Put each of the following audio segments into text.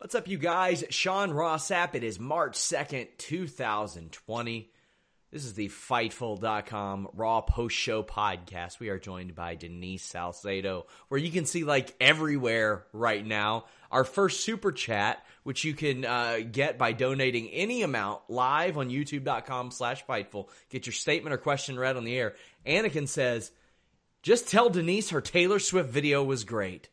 What's up, you guys? Sean Ross Sapp. It is March 2nd, 2020. This is the Fightful.com Raw Post Show podcast. We are joined by Denise Salcedo, where you can see like everywhere right now. Our first super chat, which you can uh, get by donating any amount live on youtube.com slash Fightful. Get your statement or question read on the air. Anakin says, just tell Denise her Taylor Swift video was great.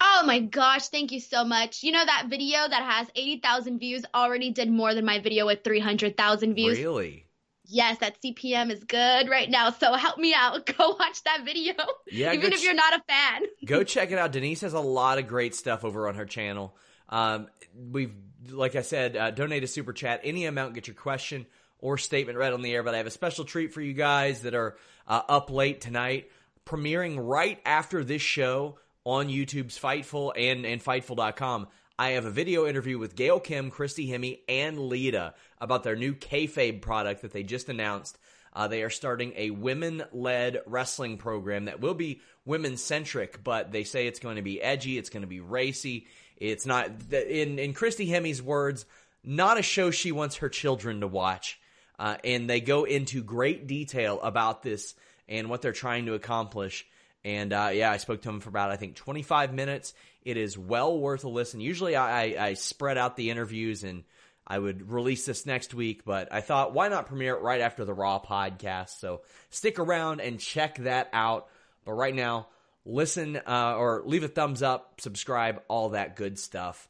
Oh my gosh, thank you so much. You know that video that has 80,000 views already did more than my video with 300,000 views? Really? Yes, that CPM is good right now. So help me out. Go watch that video. Yeah, even if ch- you're not a fan. go check it out. Denise has a lot of great stuff over on her channel. Um, we've, like I said, uh, donate a super chat. Any amount, get your question or statement read on the air. But I have a special treat for you guys that are uh, up late tonight, premiering right after this show on YouTube's Fightful and, and Fightful.com. I have a video interview with Gail Kim, Christy Hemme, and Lita about their new kayfabe product that they just announced. Uh, they are starting a women-led wrestling program that will be women-centric, but they say it's going to be edgy, it's going to be racy. It's not, in in Christy Hemme's words, not a show she wants her children to watch. Uh, and they go into great detail about this and what they're trying to accomplish. And uh, yeah, I spoke to him for about I think 25 minutes. It is well worth a listen. Usually, I, I, spread out the interviews and I would release this next week, but I thought why not premiere it right after the Raw podcast? So stick around and check that out. But right now, listen uh, or leave a thumbs up, subscribe, all that good stuff.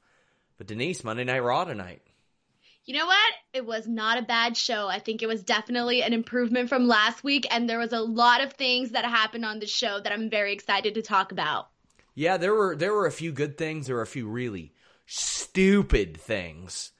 But Denise, Monday Night Raw tonight. You know what? It was not a bad show. I think it was definitely an improvement from last week, and there was a lot of things that happened on the show that I'm very excited to talk about. Yeah, there were there were a few good things. There were a few really stupid things.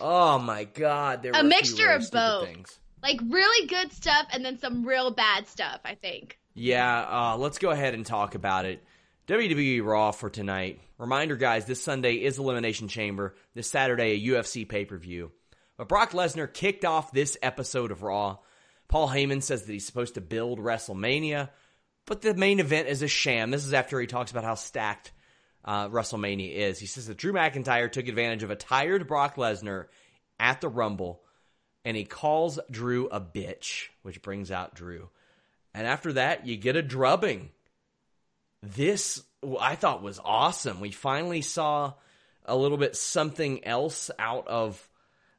Oh my god, there were A a mixture of both. Things. Like really good stuff and then some real bad stuff, I think. Yeah, uh, let's go ahead and talk about it. WWE Raw for tonight. Reminder, guys, this Sunday is Elimination Chamber. This Saturday, a UFC pay per view. But Brock Lesnar kicked off this episode of Raw. Paul Heyman says that he's supposed to build WrestleMania, but the main event is a sham. This is after he talks about how stacked uh, WrestleMania is. He says that Drew McIntyre took advantage of a tired Brock Lesnar at the Rumble, and he calls Drew a bitch, which brings out Drew. And after that, you get a drubbing. This I thought was awesome. We finally saw a little bit something else out of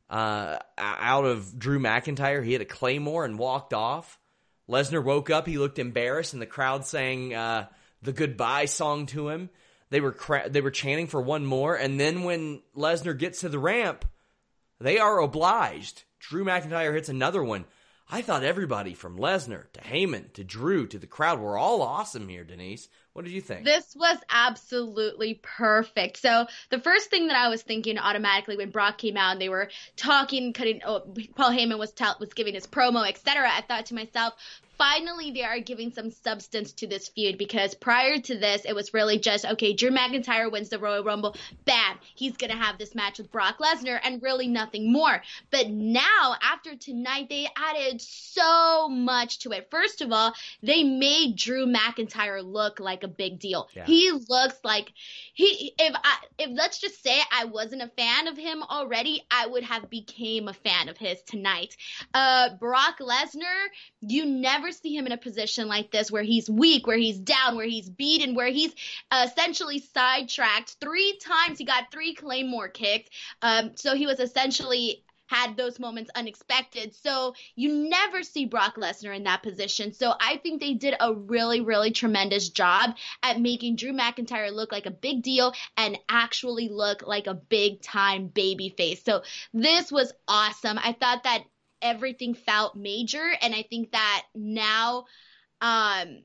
uh, out of Drew McIntyre. He had a claymore and walked off. Lesnar woke up. He looked embarrassed, and the crowd sang uh, the goodbye song to him. They were cra- they were chanting for one more, and then when Lesnar gets to the ramp, they are obliged. Drew McIntyre hits another one. I thought everybody from Lesnar to Heyman to Drew to the crowd were all awesome here, Denise. What did you think? This was absolutely perfect. So the first thing that I was thinking automatically when Brock came out and they were talking, cutting, oh, Paul Heyman was tell, was giving his promo, etc. I thought to myself, finally they are giving some substance to this feud because prior to this, it was really just okay, Drew McIntyre wins the Royal Rumble, bam, he's gonna have this match with Brock Lesnar, and really nothing more. But now, after tonight, they added so much to it. First of all, they made Drew McIntyre look like a big deal. Yeah. He looks like he if I if let's just say I wasn't a fan of him already, I would have became a fan of his tonight. Uh Brock Lesnar, you never see him in a position like this where he's weak, where he's down, where he's beaten, where he's essentially sidetracked. Three times he got three Claymore kicked. Um, so he was essentially had those moments unexpected. So you never see Brock Lesnar in that position. So I think they did a really, really tremendous job at making Drew McIntyre look like a big deal and actually look like a big time baby face. So this was awesome. I thought that everything felt major and I think that now um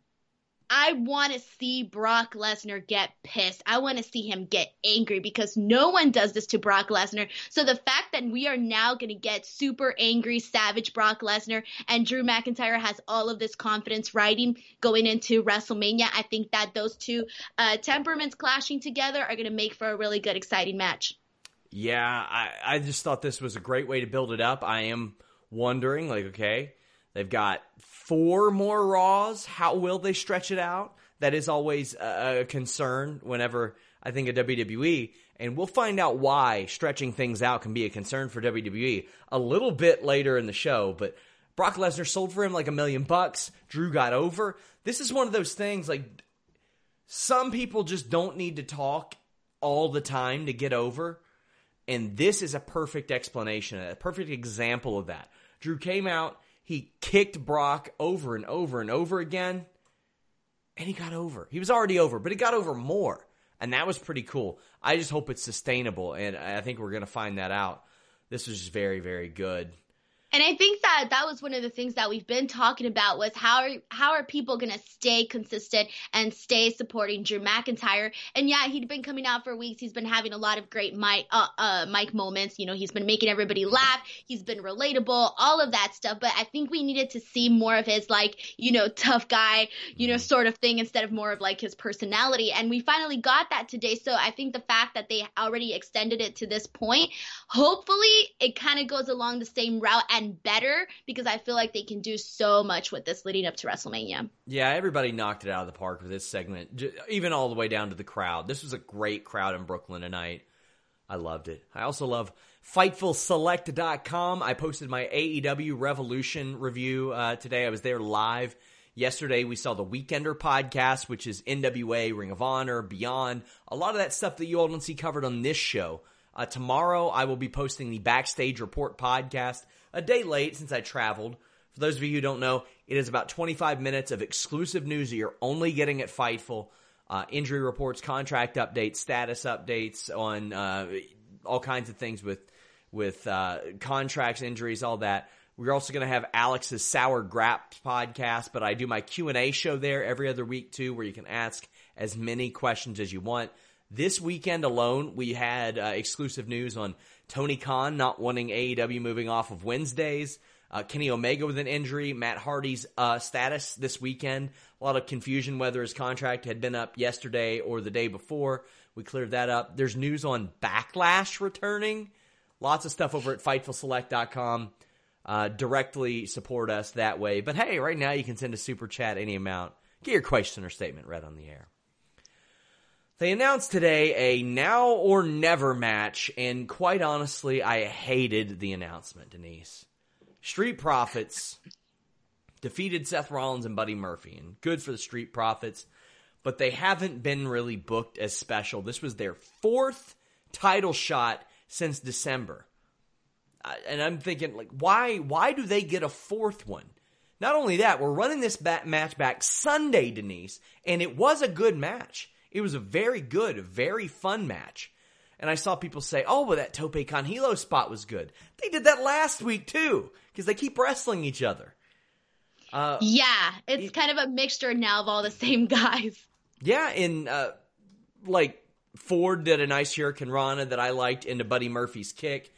I want to see Brock Lesnar get pissed. I want to see him get angry because no one does this to Brock Lesnar. So the fact that we are now going to get super angry, savage Brock Lesnar and Drew McIntyre has all of this confidence riding going into WrestleMania, I think that those two uh, temperaments clashing together are going to make for a really good, exciting match. Yeah, I, I just thought this was a great way to build it up. I am wondering, like, okay, they've got four more Raws. How will they stretch it out? That is always a concern whenever I think of WWE. And we'll find out why stretching things out can be a concern for WWE a little bit later in the show. But Brock Lesnar sold for him like a million bucks. Drew got over. This is one of those things like some people just don't need to talk all the time to get over. And this is a perfect explanation, a perfect example of that. Drew came out, he kicked Brock over and over and over again, and he got over. He was already over, but he got over more. And that was pretty cool. I just hope it's sustainable, and I think we're going to find that out. This was just very, very good. And I think that that was one of the things that we've been talking about was how are how are people going to stay consistent and stay supporting Drew McIntyre? And yeah, he'd been coming out for weeks. He's been having a lot of great mic uh, uh, mic moments. You know, he's been making everybody laugh. He's been relatable, all of that stuff. But I think we needed to see more of his like you know tough guy you know mm-hmm. sort of thing instead of more of like his personality. And we finally got that today. So I think the fact that they already extended it to this point, hopefully it kind of goes along the same route and better because I feel like they can do so much with this leading up to WrestleMania. Yeah, everybody knocked it out of the park with this segment, even all the way down to the crowd. This was a great crowd in Brooklyn tonight. I loved it. I also love FightfulSelect.com. I posted my AEW Revolution review uh, today. I was there live. Yesterday, we saw the Weekender podcast, which is NWA, Ring of Honor, Beyond, a lot of that stuff that you all don't see covered on this show. Uh, tomorrow, I will be posting the Backstage Report podcast a day late since I traveled. For those of you who don't know, it is about 25 minutes of exclusive news that you're only getting at Fightful. Uh, injury reports, contract updates, status updates on uh, all kinds of things with with uh, contracts, injuries, all that. We're also going to have Alex's Sour Graps podcast, but I do my Q and A show there every other week too, where you can ask as many questions as you want. This weekend alone, we had uh, exclusive news on Tony Khan not wanting AEW moving off of Wednesdays. Uh, Kenny Omega with an injury. Matt Hardy's uh, status this weekend. A lot of confusion whether his contract had been up yesterday or the day before. We cleared that up. There's news on Backlash returning. Lots of stuff over at FightfulSelect.com. Uh, directly support us that way. But hey, right now you can send a super chat any amount. Get your question or statement read on the air. They announced today a now or never match, and quite honestly, I hated the announcement, Denise. Street Profits defeated Seth Rollins and Buddy Murphy, and good for the Street Profits, but they haven't been really booked as special. This was their fourth title shot since December. And I'm thinking, like, why? Why do they get a fourth one? Not only that, we're running this match back Sunday, Denise, and it was a good match. It was a very good, very fun match. And I saw people say, oh, well, that Tope con Hilo spot was good. They did that last week too, because they keep wrestling each other. Uh, yeah, it's it, kind of a mixture now of all the same guys. Yeah, and uh, like Ford did a nice Hurricane Rana that I liked into Buddy Murphy's kick.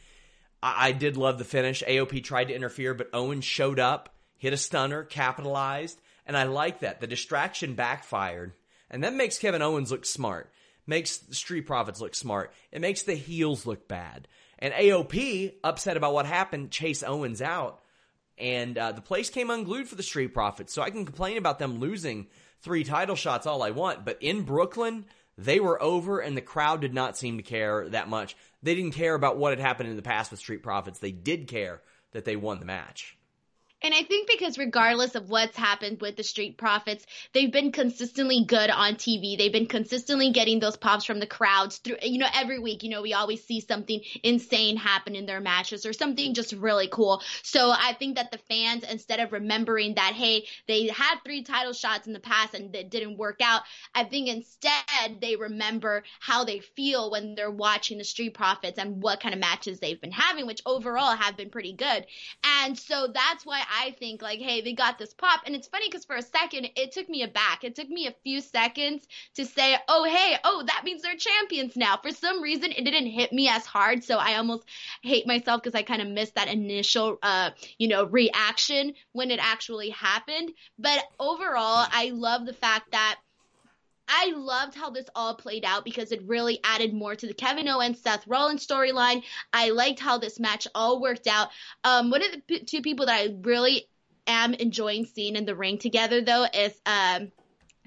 I, I did love the finish. AOP tried to interfere, but Owen showed up. hit a stunner, capitalized, and I like that. The distraction backfired, and that makes Kevin Owens look smart, makes Street Profits look smart, it makes the heels look bad. And AOP, upset about what happened, chase Owens out, and uh, the place came unglued for the Street Profits. So I can complain about them losing three title shots all I want, but in Brooklyn, they were over, and the crowd did not seem to care that much. They didn't care about what had happened in the past with Street Profits. They did care that they won the match. And I think because regardless of what's happened with the Street Profits, they've been consistently good on TV. They've been consistently getting those pops from the crowds through, you know, every week, you know, we always see something insane happen in their matches or something just really cool. So I think that the fans, instead of remembering that, hey, they had three title shots in the past and it didn't work out, I think instead they remember how they feel when they're watching the Street Profits and what kind of matches they've been having, which overall have been pretty good. And so that's why I think like, hey, they got this pop. And it's funny because for a second, it took me aback. It took me a few seconds to say, oh, hey, oh, that means they're champions now. For some reason, it didn't hit me as hard. So I almost hate myself because I kind of missed that initial, uh, you know, reaction when it actually happened. But overall, I love the fact that I loved how this all played out because it really added more to the Kevin Owens Seth Rollins storyline. I liked how this match all worked out. Um, one of the p- two people that I really am enjoying seeing in the ring together though is um,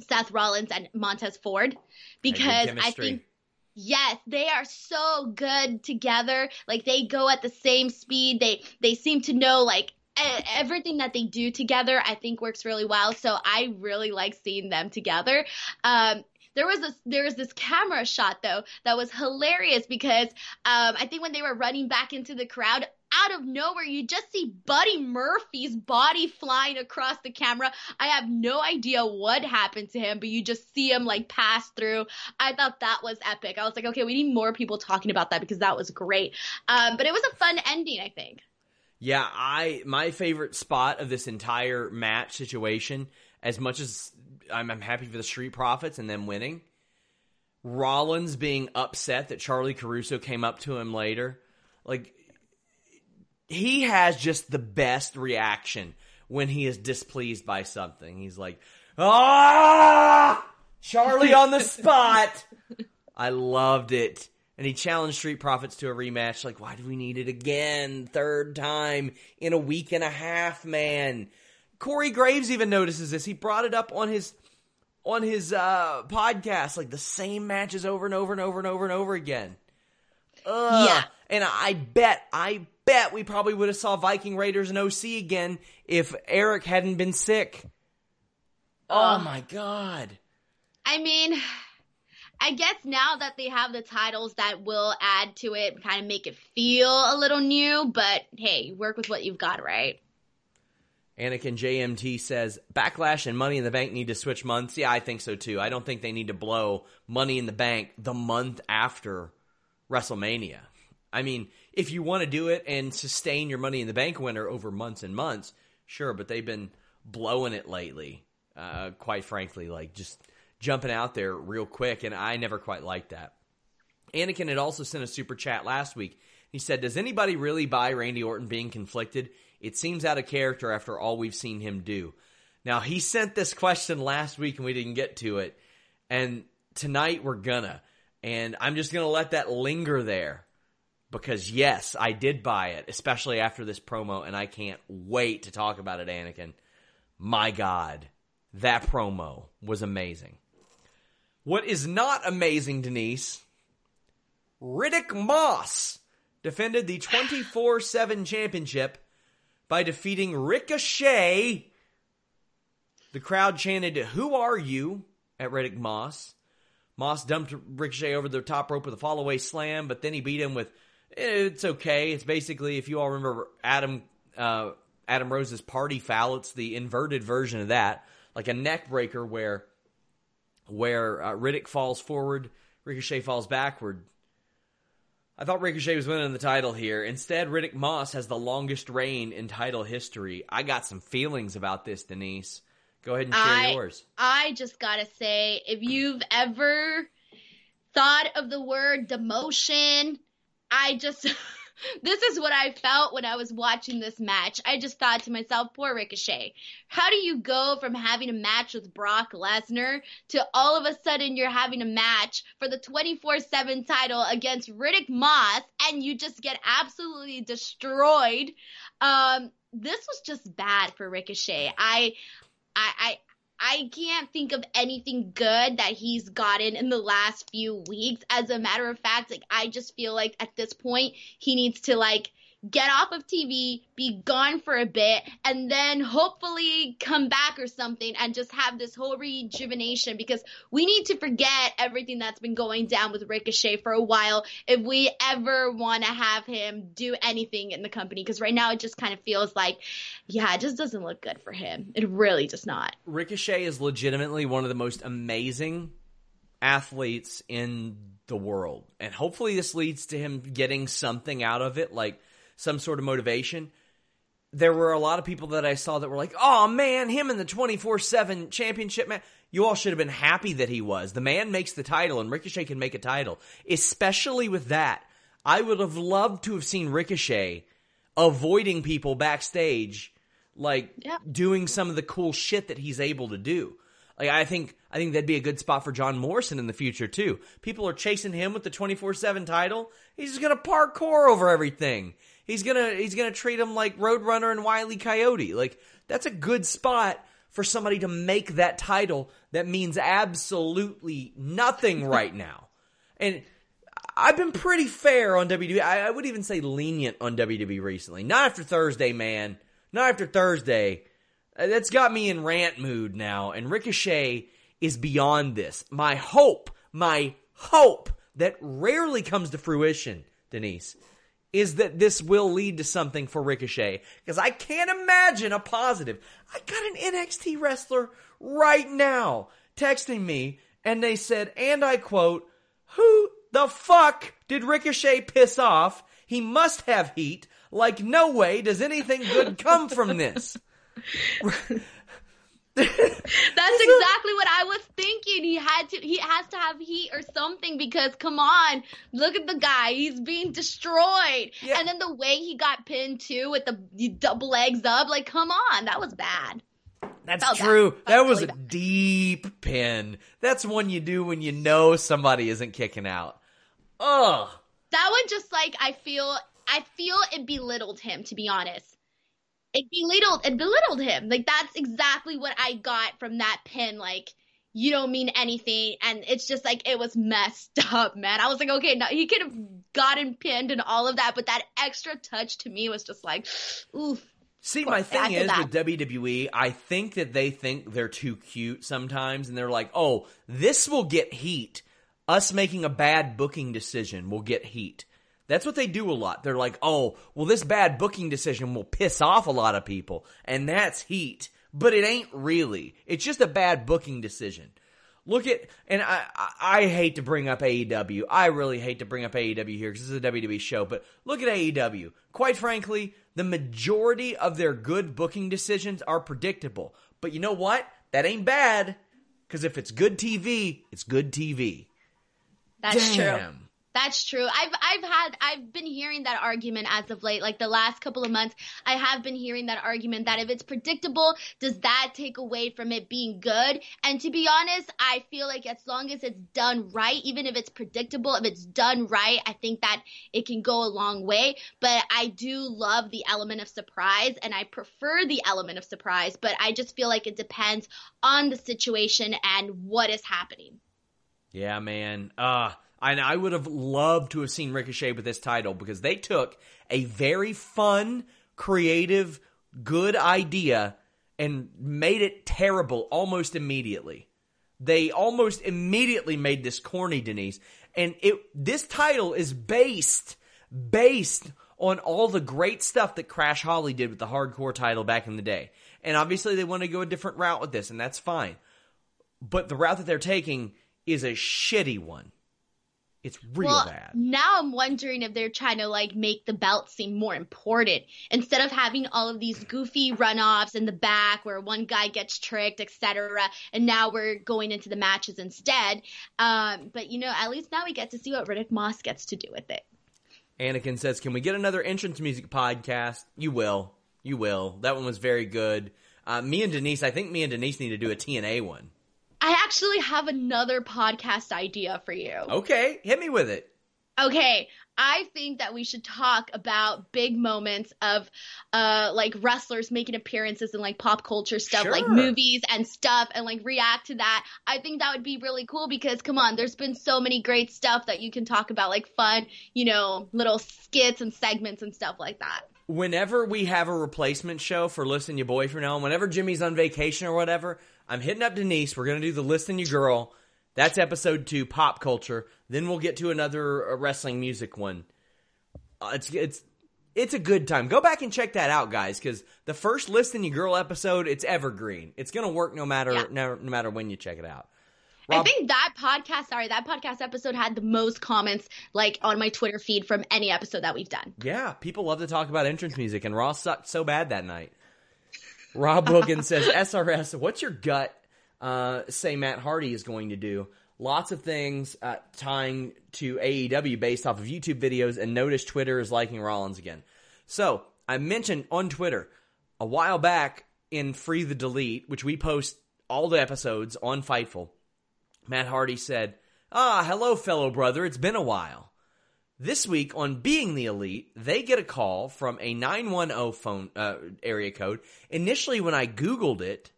Seth Rollins and Montez Ford because I think Yes, they are so good together. Like they go at the same speed. They they seem to know like everything that they do together I think works really well. So I really like seeing them together. Um, there was this there was this camera shot though that was hilarious because um, I think when they were running back into the crowd out of nowhere you just see Buddy Murphy's body flying across the camera. I have no idea what happened to him, but you just see him like pass through. I thought that was epic. I was like, okay, we need more people talking about that because that was great. Um, but it was a fun ending, I think. Yeah, I my favorite spot of this entire match situation, as much as I'm, I'm happy for the Street Profits and them winning, Rollins being upset that Charly Caruso came up to him later, like he has just the best reaction when he is displeased by something. He's like, ah, Charlie on the spot. I loved it and he challenged Street Profits to a rematch. Like, why do we need it again? Third time in a week and a half, man. Corey Graves even notices this. He brought it up on his on his uh, podcast, like the same matches over and over and over and over and over again. Ugh. Yeah, and I bet, I bet we probably would have saw Viking Raiders and OC again if Erik hadn't been sick. Oh my god. I mean, I guess now that they have the titles that will add to it, kind of make it feel a little new, but hey, work with what you've got, right? Anakin JMT says Backlash and Money in the Bank need to switch months. Yeah, I think so too. I don't think they need to blow Money in the Bank the month after WrestleMania. I mean, if you want to do it and sustain your Money in the Bank winner over months and months, sure, but they've been blowing it lately. Uh, quite frankly, like just jumping out there real quick, and I never quite liked that. Anakin had also sent a super chat last week. He said, Does anybody really buy Randy Orton being conflicted? It seems out of character after all we've seen him do. Now, he sent this question last week and we didn't get to it. And tonight we're gonna. And I'm just gonna let that linger there. Because yes, I did buy it, especially after this promo, and I can't wait to talk about it, Anakin. My God, that promo was amazing. What is not amazing, Denise, Riddick Moss defended the 24 7 championship by defeating Ricochet. The crowd chanted, Who are you? at Riddick Moss. Moss dumped Ricochet over the top rope with a fallaway slam, but then he beat him with, It's okay. It's basically, if you all remember Adam. Uh, Adam Rose's party foul. It's the inverted version of that, like a neck breaker where where uh, Riddick falls forward, Ricochet falls backward. I thought Ricochet was winning the title here. Instead, Riddick Moss has the longest reign in title history. I got some feelings about this, Denise. Go ahead and share I, yours. I just gotta say, if you've ever thought of the word demotion, I just this is what I felt when I was watching this match. I just thought to myself, poor Ricochet. How do you go from having a match with Brock Lesnar to all of a sudden you're having a match for the 24 7 title against Riddick Moss and you just get absolutely destroyed? Um, this was just bad for Ricochet. I, I, I, I can't think of anything good that he's gotten in the last few weeks. As a matter of fact, like I just feel like at this point he needs to like get off of TV, be gone for a bit, and then hopefully come back or something and just have this whole rejuvenation because we need to forget everything that's been going down with Ricochet for a while if we ever want to have him do anything in the company. Because right now it just kind of feels like, yeah, it just doesn't look good for him. It really does not. Ricochet is legitimately one of the most amazing athletes in the world. And hopefully this leads to him getting something out of it. Like, some sort of motivation. There were a lot of people that I saw that were like, oh man, him in the 24 7 championship man. You all should have been happy that he was. The man makes the title, and Ricochet can make a title. Especially with that, I would have loved to have seen Ricochet avoiding people backstage, like yeah. doing some of the cool shit that he's able to do. Like I think I think that'd be a good spot for John Morrison in the future too. People are chasing him with the 24/7 title. He's just going to parkour over everything. He's gonna he's gonna treat him like Roadrunner and Wiley Coyote. Like that's a good spot for somebody to make that title that means absolutely nothing right now. And I've been pretty fair on WWE. I, I would even say lenient on WWE recently. Not after Thursday, man. Not after Thursday. Uh, that's got me in rant mood now. And Ricochet is beyond this. My hope, my hope that rarely comes to fruition, Denise, is that this will lead to something for Ricochet. Because I can't imagine a positive. I got an NXT wrestler right now texting me, and they said, and I quote, Who the fuck did Ricochet piss off? He must have heat. Like, no way does anything good come from this. That's exactly what I was thinking. He had to he has to have heat or something because come on, look at the guy. He's being destroyed. Yeah. And then the way he got pinned too with the double legs up, like come on, that was bad. That's Felt true. Bad. That was really a bad. deep pin. That's one you do when you know somebody isn't kicking out. Ugh. That one just like I feel I feel it belittled him to be honest it belittled it belittled him. Like that's exactly what I got from that pin. Like you don't mean anything, and it's just like it was messed up, man. I was like, okay, now he could have gotten pinned and all of that, but that extra touch to me was just like, oof. See, my thing is that. with WWE, I think that they think they're too cute sometimes, and they're like, oh, this will get heat. Us making a bad booking decision will get heat. That's what they do a lot. They're like, oh, well, this bad booking decision will piss off a lot of people, and that's heat. But it ain't really. It's just a bad booking decision. Look at, and I, I hate to bring up AEW. I really hate to bring up AEW here because this is a WWE show, but look at AEW. Quite frankly, the majority of their good booking decisions are predictable. But you know what? That ain't bad because if it's good TV, it's good TV. That's Damn. true. That's true. I've I've had I've been hearing that argument as of late, like the last couple of months. I have been hearing that argument that if it's predictable, does that take away from it being good? And to be honest, I feel like as long as it's done right, even if it's predictable, if it's done right, I think that it can go a long way. But I do love the element of surprise and I prefer the element of surprise, but I just feel like it depends on the situation and what is happening. Yeah, man. Uh and I would have loved to have seen Ricochet with this title because they took a very fun, creative, good idea and made it terrible almost immediately. They almost immediately made this corny, Denise. And it this title is based based on all the great stuff that Crash Holly did with the hardcore title back in the day. And obviously they want to go a different route with this, and that's fine. But the route that they're taking is a shitty one. It's real well, bad. Now I'm wondering if they're trying to like make the belt seem more important instead of having all of these goofy runoffs in the back where one guy gets tricked, etc. And now we're going into the matches instead. Um, but you know, at least now we get to see what Riddick Moss gets to do with it. Anakin says, "Can we get another entrance music podcast?" You will. You will. That one was very good. Uh, me and Denise, I think me and Denise need to do a TNA one. I actually have another podcast idea for you. Okay, hit me with it. Okay, I think that we should talk about big moments of uh like wrestlers making appearances in like pop culture stuff like movies and stuff and like react to that. I think that would be really cool because come on, there's been so many great stuff that you can talk about like fun, you know, little skits and segments and stuff like that. Whenever we have a replacement show for Listen You Boy from now on, whenever Jimmy's on vacation or whatever, I'm hitting up Denise. We're going to do the Listen You Girl. That's episode two, pop culture. Then we'll get to another uh, wrestling music one. Uh, it's it's it's a good time. Go back and check that out, guys, because the first Listen You Girl episode, it's evergreen. It's going to work no matter Yeah. no, no matter when you check it out. I think that podcast, sorry, that podcast episode had the most comments like on my Twitter feed from any episode that we've done. Yeah, people love to talk about entrance music, and Ross sucked so bad that night. Rob Wilkins says, SRS, what's your gut uh, say Matt Hardy is going to do? Lots of things uh, tying to AEW based off of YouTube videos, and notice Twitter is liking Rollins again. So, I mentioned on Twitter a while back in Free the Delete, which we post all the episodes on Fightful, Matt Hardy said, Ah, hello, fellow brother, it's been a while. This week on Being the Elite, they get a call from a 910 phone uh, area code. Initially, when I Googled it,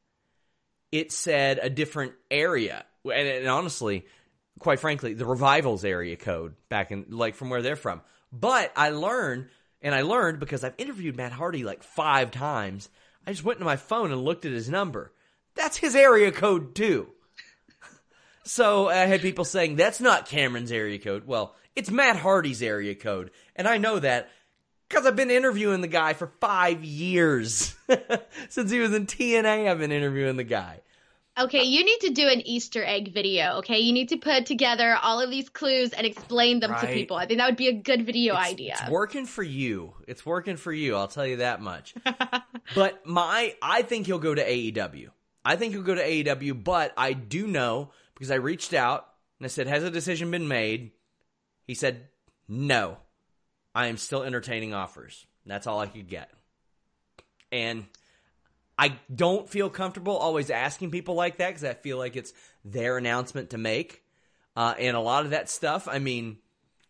it said a different area. And, and honestly, quite frankly, the Revivals area code back in, like, from where they're from. But I learned, and I learned because I've interviewed Matt Hardy like five times. I just went to my phone and looked at his number. That's his area code, too. So I had people saying that's not Cameron's area code. Well, it's Matt Hardy's area code, and I know that because I've been interviewing the guy for five years since he was in TNA. I've been interviewing the guy. Okay, you need to do an Easter egg video, okay? You need to put together all of these clues and explain them to people. I think that would be a good video It's- idea. It's working for you. It's working for you. I'll tell you that much. but my, I think he'll go to AEW. I think he'll go to AEW. But I do know because I reached out and I said, "Has a decision been made?" He said, "No, I am still entertaining offers." That's all I could get. And I don't feel comfortable always asking people like that because I feel like it's their announcement to make. Uh, and a lot of that stuff, I mean,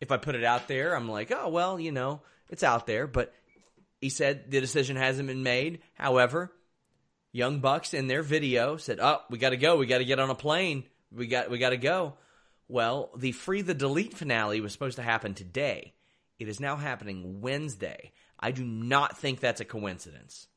if I put it out there, I'm like, oh, well, you know, it's out there. But he said the decision hasn't been made. However, Young Bucks in their video said, oh, we got to go. We got to get on a plane. We got, we got to go. Well, the Free the Delete finale was supposed to happen today. It is now happening Wednesday. I do not think that's a coincidence.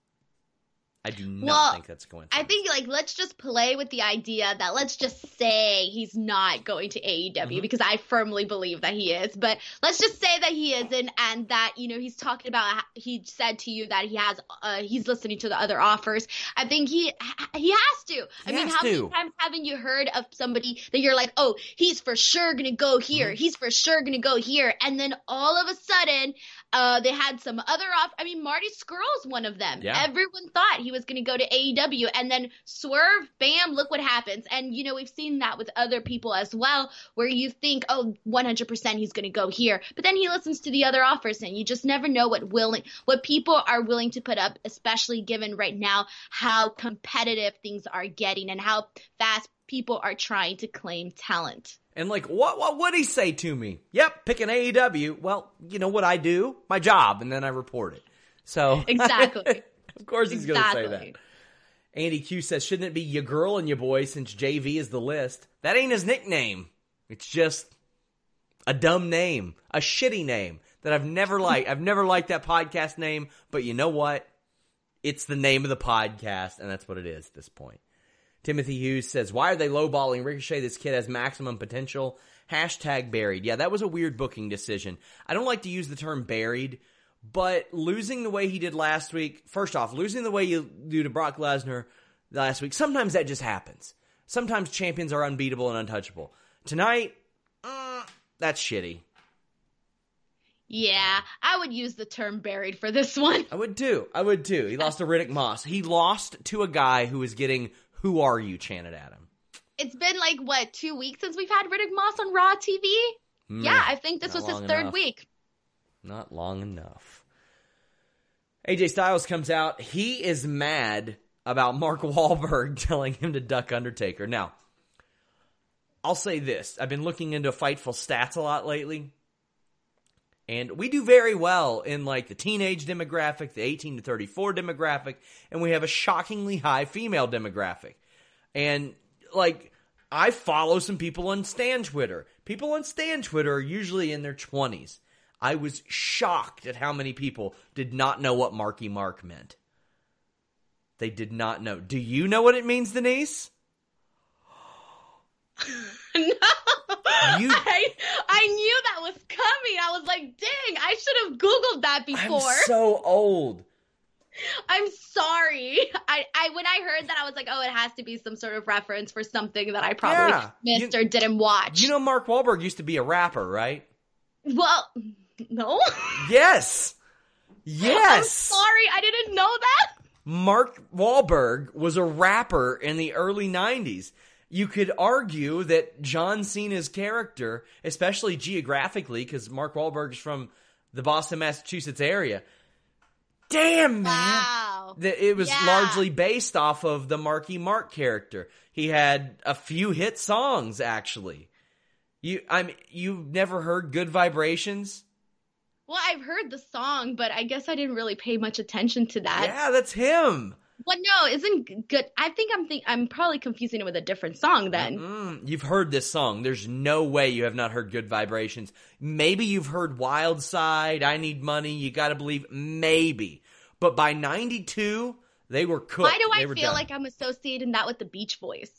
I do not Well, think that's coincidence. I think like let's just play with the idea that let's just say he's not going to AEW Mm-hmm. because I firmly believe that he is. But let's just say that he isn't, and that you know he's talking about he said to you that he has uh, he's listening to the other offers. I think he he has to. I mean, how to. many times haven't you heard of somebody that you're like, oh, he's for sure gonna go here, Mm-hmm. he's for sure gonna go here, and then all of a sudden, uh, they had some other off. I mean, Marty Scurll's one of them. Yeah. Everyone thought he was going to go to AEW, and then swerve, bam, look what happens. And you know, we've seen that with other people as well, where you think, oh, 100% he's going to go here, but then he listens to the other offers, and you just never know what willing, what people are willing to put up, especially given right now how competitive things are getting and how fast people are trying to claim talent. And like, what what would he say to me? Yep, pick an AEW. Well, you know what I do? My job, and then I report it. So Exactly. of course he's going to say that. Andy Q says, shouldn't it be your girl and your boy since JV is the list? That ain't his nickname. It's just a dumb name, a shitty name that I've never liked. I've never liked that podcast name, but you know what? It's the name of the podcast, and that's what it is at this point. Timothy Hughes says, Why are they lowballing Ricochet? This kid has maximum potential. Hashtag buried. Yeah, that was a weird booking decision. I don't like to use the term buried, but losing the way he did last week, first off, losing the way you do to Brock Lesnar last week, sometimes that just happens. Sometimes champions are unbeatable and untouchable. Tonight, uh, that's shitty. Yeah, I would use the term buried for this one. I would too. I would too. He lost to Riddick Moss. He lost to a guy who was getting "Who are you?" chanted at him. It's been like what two weeks since we've had Riddick Moss on Raw TV. Hmm. yeah, I think this was his third enough. week. Not long enough. AJ Styles comes out. He is mad about Mark Wahlberg telling him to duck Undertaker. Now, I'll say this. I've been looking into Fightful stats a lot lately. And we do very well in like the teenage demographic, the 18 to 34 demographic, and we have a shockingly high female demographic. And like I follow some people on Stan Twitter. People on Stan Twitter are usually in their 20s. I was shocked at how many people did not know what Marky Mark meant. They did not know. Do you know what it means, Denise? no. You- I, I knew that was coming. I was like, dang, I should have Googled that before. I'm so old. I'm sorry. I, I when I heard that I was like, oh, it has to be some sort of reference for something that I probably Yeah. missed You- or didn't watch. You know Mark Wahlberg used to be a rapper, right? well, no. Yes. I'm Yes. sorry, I didn't know that. Mark Wahlberg was a rapper in the early 90s. You could argue that John Cena's character, especially geographically, because Mark Wahlberg's from the Boston, Massachusetts area. Damn, man. Wow. It was Yeah. largely based off of the Marky Mark character. He had a few hit songs, actually. You, I'm, you've never heard "Good Vibrations"? Well, I've heard the song, but I guess I didn't really pay much attention to that. yeah, that's him. Well, no, isn't good. I think I'm think I'm probably confusing it with a different song then. Mm, you've heard this song. There's no way you have not heard Good Vibrations. Maybe you've heard Wild Side, I Need Money, You Gotta Believe, maybe. But by 92, they were cooked. Why do I feel done. like I'm associating that with the Beach Boys?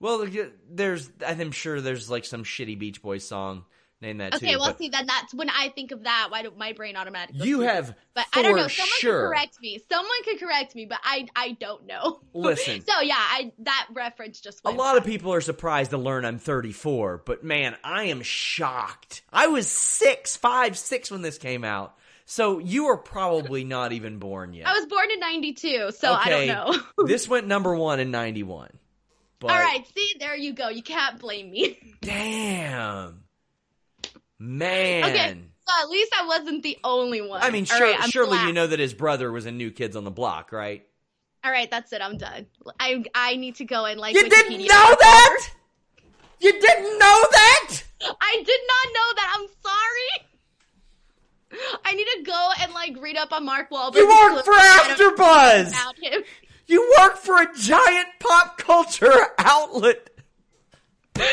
Well, there's, I'm sure there's like some shitty Beach Boys song named that Okay, too. well, but see, then that's when I think of that. Why do my brain automatically? you have, but I don't know. Someone sure. could correct me. Someone could correct me, but I I don't know. Listen. so yeah, I that reference just A lot of people are surprised to learn I'm 34, but man, I am shocked. I was six, five, six when this came out. So you are probably not even born yet. I was born in '92, so I don't know. this went number one in 91. But All right, see, there you go. You can't blame me. damn. Man. Okay, so at least I wasn't the only one. I mean, sure, right, surely you know that his brother was in New Kids on the Block, right? All right, that's it. I'm done. I I need to go and like. You Wikipedia didn't know that? You didn't know that? I did not know that. I'm sorry. I need to go and like read up on Mark Wahlberg. You work for AfterBuzz. You work for a giant pop culture outlet. And I didn't know What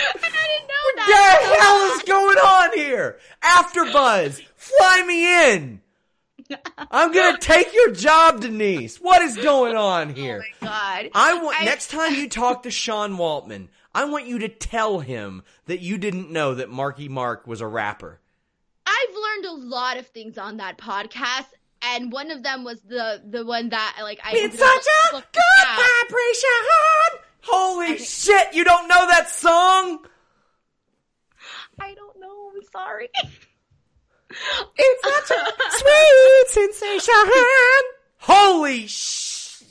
that. What the hell is going on here? AfterBuzz, fly me in. I'm gonna take your job, Denise. What is going on oh here? Oh my god. I want I- next time you talk to Sean Waltman, I want you to tell him that you didn't know that Marky Mark was a rapper. I've learned a lot of things on that podcast, and one of them was the the one that like I. It's such a good at. vibration. Holy shit! You don't know that song? I don't know. I'm sorry. It's such a sweet sensation. Holy sh!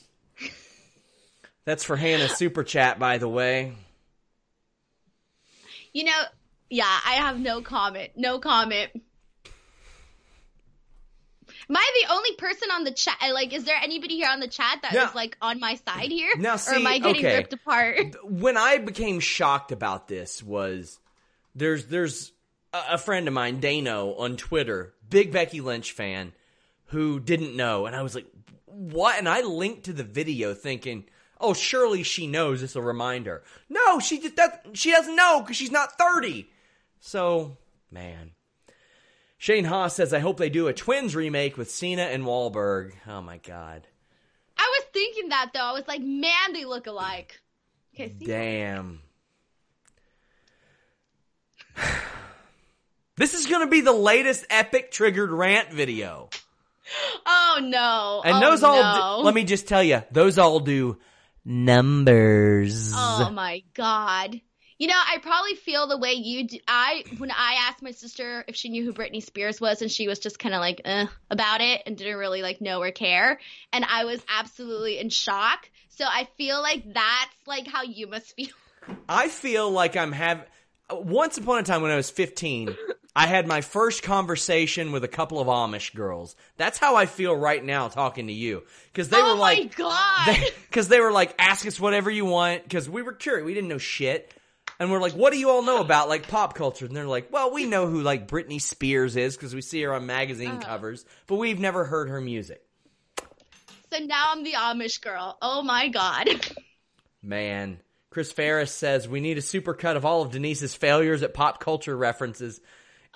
That's for Hannah's super chat, by the way. You know, yeah, I have no comment. No comment. Am I the only person on the chat? Uh, like, is there anybody here on the chat that is Yeah. like on my side here? Now, or see, am I getting okay. ripped apart? when I became shocked about this was there's there's a, a friend of mine, Dano, on Twitter, big Becky Lynch fan, who didn't know, and I was like, "What?" And I linked to the video, thinking, "Oh, surely she knows. This will remind her." No, she just doesn't. she doesn't know because she's not thirty. So, man. Shane Haas says, "I hope they do a Twins remake with Cena and Wahlberg." Oh my god. I was thinking that though. I was like, man, they look alike. Okay. Damn. this is going to be the latest epic triggered rant video. Oh no. And oh, those all no. do, let me just tell you, those all do numbers. Oh my god. You know, I probably feel the way you do. I when I asked my sister if she knew who Britney Spears was, and she was just kind of like eh, about it and didn't really like know or care, and I was absolutely in shock. So I feel like that's like how you must feel. I feel like I'm having. Once upon a time when I was 15, I had my first conversation with a couple of Amish girls. That's how I feel right now talking to you because they oh were like, my god! because they, were like, ask us whatever you want because we were curious. We didn't know shit. And we're like, what do you all know about like pop culture? And they're like, well, we know who like Britney Spears is because we see her on magazine Uh-huh. covers, but we've never heard her music. so now I'm the Amish girl. Oh my god! Man. Chris Ferris says we need a supercut of all of Denise's failures at pop culture references.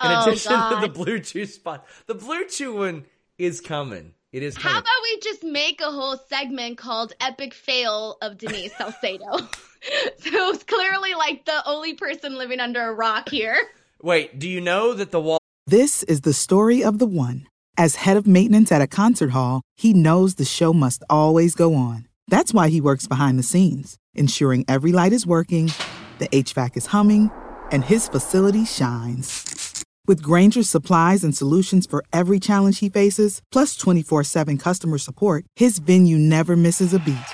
In Oh, addition to the Blue Chew spot. The Blue Chew one is coming. It is Coming. How about we just make a whole segment called "Epic Fail of Denise Salcedo"? so it's clearly like the only person living under a rock here. Wait, do you know that the wall This is the story of the one. As head of maintenance at a concert hall, he knows the show must always go on. That's why he works behind the scenes, ensuring every light is working, the HVAC is humming, and his facility shines. With Grainger's supplies and solutions for every challenge he faces, plus 24 7 customer support, his venue never misses a beat.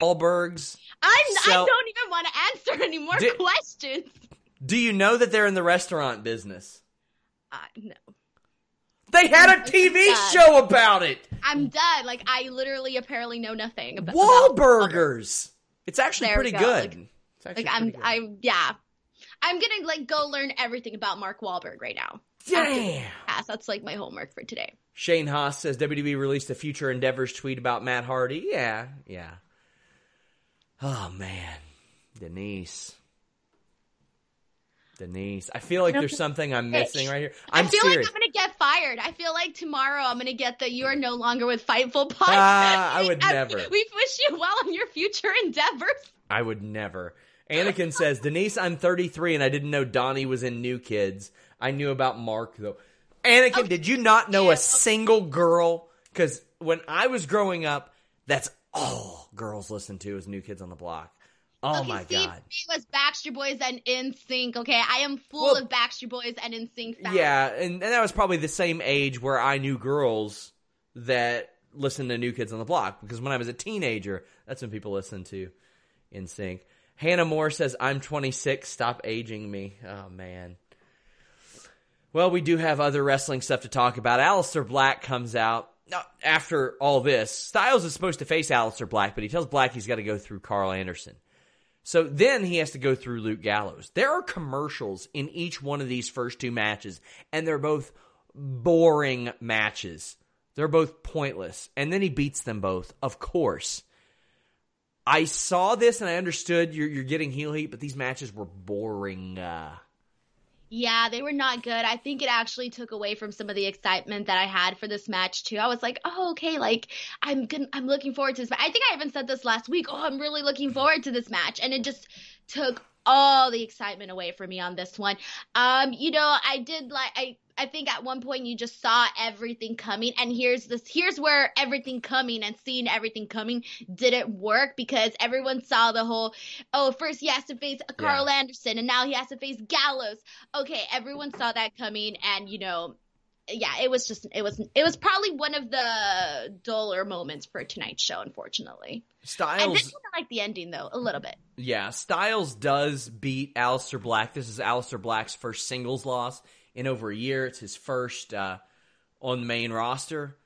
Wahlbergs. I'm, I don't even want to answer any more Did- questions. Do you know that they're in the restaurant business? Uh, no, They had a TV show about it. I'm done. Like I literally apparently know nothing about Wahlburgers. It's actually There pretty go. good. Like- It's actually Like I'm, good. I'm, yeah. I'm gonna like go learn everything about Mark Wahlberg right now. Damn. That's like my homework for today. Shane Haas says WWE released a future endeavors tweet about Matt Hardy. Yeah, yeah. Oh man, Denise. Denise, I feel like there's something I'm missing right here. I'm I feel serious. like I'm gonna get fired. I feel like tomorrow I'm gonna get the "You are no longer with Fightful" podcast. Ah, I would never. We wish you well on your future endeavors. I would never. Anakin says, Denise, I'm 33 and I didn't know Donnie was in New Kids. I knew about Mark though. Anakin, did you not know a single girl? Because when I was growing up, that's all girls listen to was New Kids on the Block. Oh okay, my see, god. It was Backstreet Boys and In Sync. Okay, I am full Well- of Backstreet Boys and NSYNC. Yeah, and, and that was probably the same age where I knew girls that listened to New Kids on the Block. Because when I was a teenager, that's when people listened to NSYNC. Hannah Moore says, I'm 26, stop aging me. Oh, man. Well, we do have other wrestling stuff to talk about. Aleister Black comes out. After all this, Styles is supposed to face Aleister Black, but he tells Black he's got to go through Karl Anderson. So then he has to go through Luke Gallows. There are commercials in each one of these first two matches, and they're both boring matches. They're both pointless. And then he beats them both, of course. I saw this and I understood you're, you're getting heel heat, but these matches were boring. Uh, Yeah, they were not good. I think it actually took away from some of the excitement that I had for this match too. I was like, "Oh, okay, like I'm good. I'm looking forward to this." I think I even said this last week. Oh, I'm really looking forward to this match, and it just took all the excitement away from me on this one. Um, you know, I did like I. I think at one point you just saw everything coming, and here's this. Here's where everything coming and seeing everything coming didn't work because everyone saw the whole. Oh, first he has to face Karl Anderson, and now he has to face Gallows okay, everyone saw that coming, and you know, yeah, it was just it was it was probably one of the duller moments for tonight's show, unfortunately. Styles, I did kind of like the ending though, a little bit. Yeah, Styles does beat Aleister Black. This is Aleister Black's first singles loss in over a year. It's his first uh, on the main roster.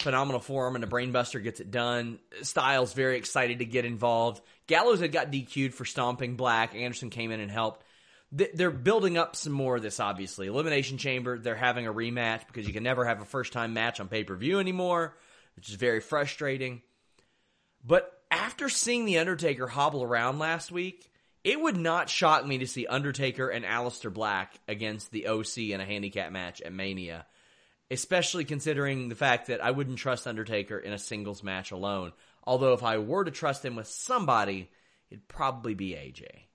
Phenomenal form, and a Brainbuster gets it done. Styles very excited to get involved. Gallows had got DQ'd for stomping Black. Anderson came in and helped. They're building up some more of this, obviously. Elimination Chamber, they're having a rematch because you can never have a first time match on pay per view anymore, which is very frustrating. But after seeing The Undertaker hobble around last week, it would not shock me to see Undertaker and Aleister Black against the OC in a handicap match at Mania, especially considering the fact that I wouldn't trust Undertaker in a singles match alone. Although if I were to trust him with somebody, it'd probably be AJ.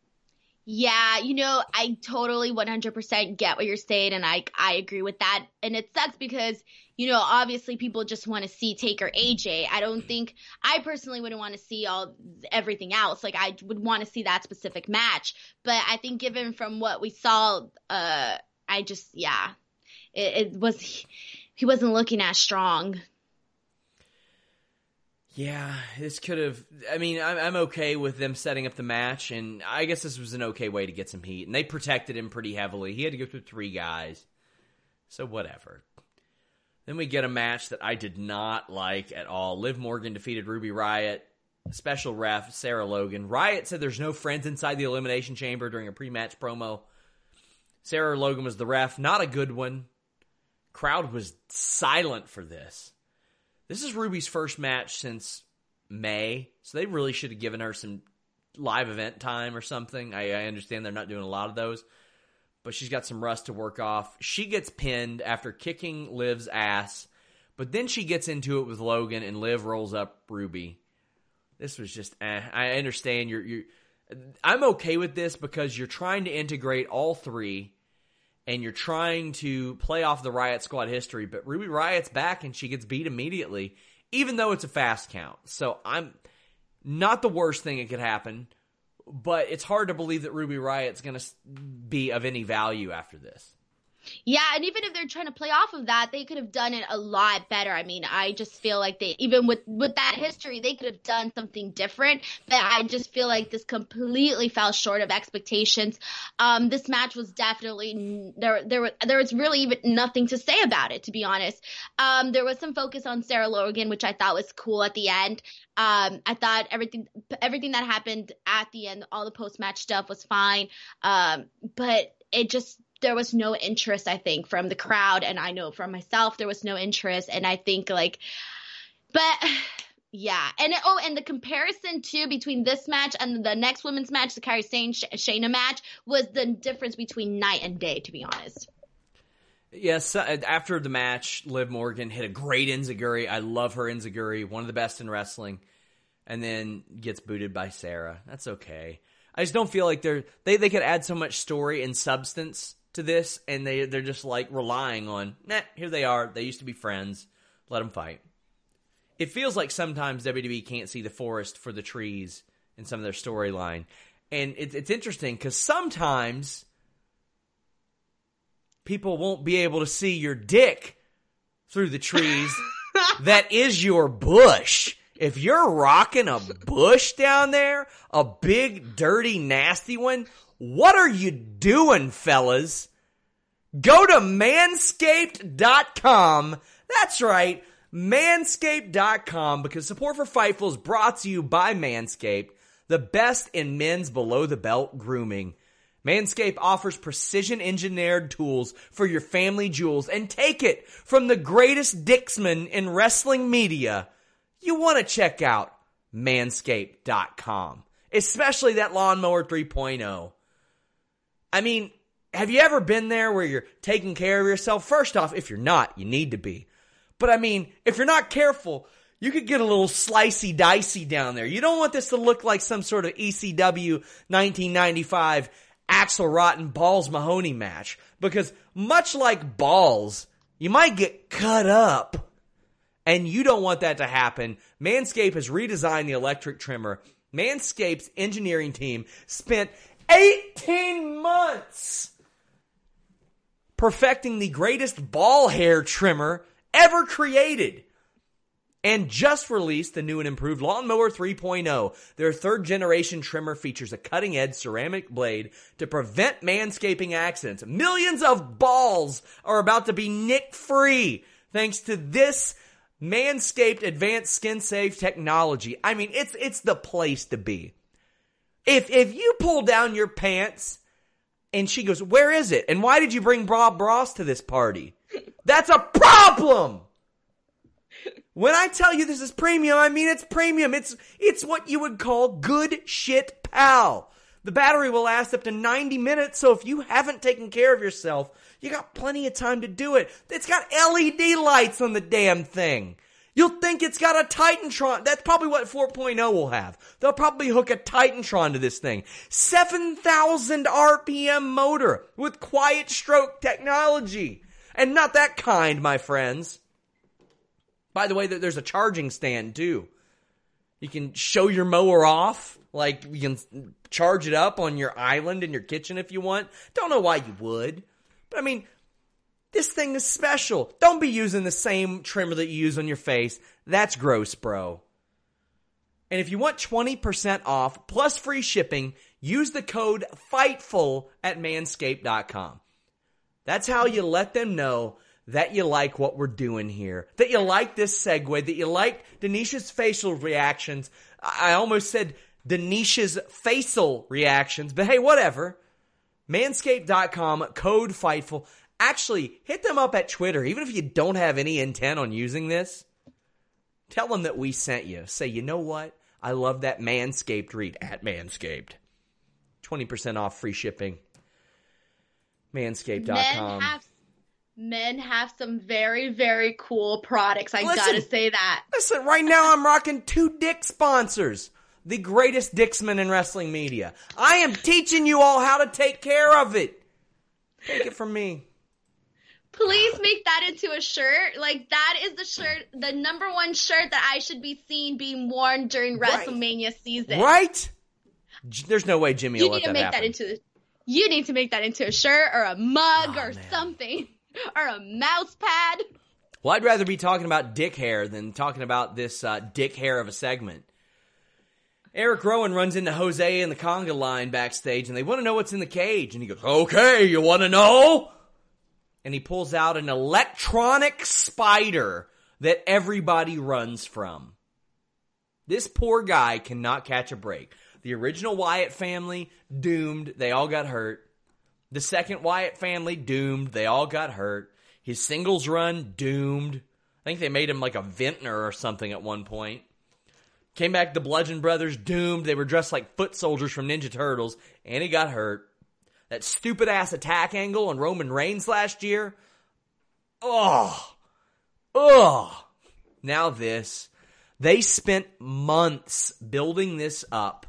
Yeah, you know, I totally 100% get what you're saying, and I I agree with that. And it sucks because you know, obviously people just want to see Taker AJ. I don't think I personally wouldn't want to see all everything else. Like I would want to see that specific match, but I think given from what we saw, uh, I just yeah, it, it was he wasn't looking as strong. Yeah, this could have. I mean, I'm, I'm okay with them setting up the match, and I guess this was an okay way to get some heat. And they protected him pretty heavily. He had to go through three guys, so whatever. Then we get a match that I did not like at all. Liv Morgan defeated Ruby Riot. Special ref Sarah Logan. Riot said there's no friends inside the Elimination Chamber during a pre-match promo. Sarah Logan was the ref. Not a good one. Crowd was silent for this. This is Ruby's first match since May, so they really should have given her some live event time or something. I, I, understand they're not doing a lot of those, but she's got some rust to work off. She gets pinned after kicking Liv's ass, but then she gets into it with Logan, and Liv rolls up Ruby. This was just, eh. I understand you're, you're. I'm okay with this because you're trying to integrate all three and you're trying to play off the Riot Squad history, but Ruby Riot's back and she gets beat immediately, even though it's a fast count. So I'm not the worst thing that could happen, but it's hard to believe that Ruby Riot's going to be of any value after this. Yeah, and even if they're trying to play off of that, they could have done it a lot better. I mean, I just feel like they even with with that history, they could have done something different. But I just feel like this completely fell short of expectations. Um, this match was definitely there. There was there was really even nothing to say about it, to be honest. Um, there was some focus on Sarah Logan, which I thought was cool at the end. Um, I thought everything everything that happened at the end, all the post match stuff was fine. Um, but it just there was no interest, I think, from the crowd. And I know from myself, there was no interest. And I think, like, but yeah. And oh, and the comparison too between this match and the next women's match, the Kairi Sane Shayna match, was the difference between night and day, to be honest. Yes, uh, after the match, Liv Morgan hit a great Enziguri. I love her Enziguri, one of the best in wrestling, and then gets booted by Sarah. That's okay. I just don't feel like they're they they could add so much story and substance to this, and they they're just like relying on, nah, here they are. They used to be friends. Let them fight. It feels like sometimes WWE can't see the forest for the trees in some of their storyline, and it, it's interesting because sometimes people won't be able to see your dick through the trees. that is your bush. If you're rocking a bush down there, a big, dirty, nasty one, what are you doing, fellas? Go to manscaped.com. That's right, manscaped.com because support for Fightful is brought to you by Manscaped, the best in men's below the belt grooming. Manscaped offers precision engineered tools for your family jewels and take it from the greatest dicksman in wrestling media. You want to check out manscaped.com, especially that lawnmower 3.0. I mean, have you ever been there where you're taking care of yourself? First off, if you're not, you need to be. But I mean, if you're not careful, you could get a little slicey dicey down there. You don't want this to look like some sort of ECW 1995 Axl Rotten Balls Mahoney match. Because much like balls, you might get cut up. And you don't want that to happen. Manscaped has redesigned the electric trimmer. Manscaped's engineering team spent 18 months perfecting the greatest ball hair trimmer ever created. And just released the new and improved Lawnmower 3.0. Their third generation trimmer features a cutting edge ceramic blade to prevent manscaping accidents. Millions of balls are about to be nick free thanks to this Manscaped advanced skin safe technology. I mean, it's, it's the place to be. If if you pull down your pants and she goes, "Where is it? And why did you bring Bob Ross to this party?" That's a problem. When I tell you this is premium, I mean it's premium. It's it's what you would call good shit pal. The battery will last up to 90 minutes, so if you haven't taken care of yourself, you got plenty of time to do it. It's got LED lights on the damn thing. You'll think it's got a Titantron. That's probably what 4.0 will have. They'll probably hook a Titantron to this thing. 7,000 RPM motor with quiet stroke technology. And not that kind, my friends. By the way, there's a charging stand too. You can show your mower off. Like you can charge it up on your island in your kitchen if you want. Don't know why you would. But I mean, this thing is special. Don't be using the same trimmer that you use on your face. That's gross, bro. And if you want 20% off plus free shipping, use the code FIGHTFUL at manscaped.com. That's how you let them know that you like what we're doing here, that you like this segue, that you like Denisha's facial reactions. I almost said Denisha's facial reactions, but hey, whatever. Manscaped.com, code FIGHTFUL. Actually, hit them up at Twitter, even if you don't have any intent on using this. Tell them that we sent you. Say, you know what? I love that Manscaped read at Manscaped. 20% off free shipping. Manscaped.com. Men have, men have some very, very cool products. I listen, gotta say that. Listen, right now I'm rocking two dick sponsors. The greatest dicksman in wrestling media. I am teaching you all how to take care of it. Take it from me. Please make that into a shirt. Like that is the shirt, the number one shirt that I should be seen being worn during right. WrestleMania season. Right? There's no way Jimmy you will need to make happen. that into. You need to make that into a shirt or a mug oh, or man. something or a mouse pad. Well, I'd rather be talking about dick hair than talking about this uh, dick hair of a segment. Erick Rowan runs into Jose in the conga line backstage, and they want to know what's in the cage. And he goes, "Okay, you want to know?" And he pulls out an electronic spider that everybody runs from. This poor guy cannot catch a break. The original Wyatt family, doomed. They all got hurt. The second Wyatt family, doomed. They all got hurt. His singles run, doomed. I think they made him like a vintner or something at one point. Came back the Bludgeon Brothers, doomed. They were dressed like foot soldiers from Ninja Turtles, and he got hurt. That stupid ass attack angle on Roman Reigns last year. Oh, oh. Now this. They spent months building this up.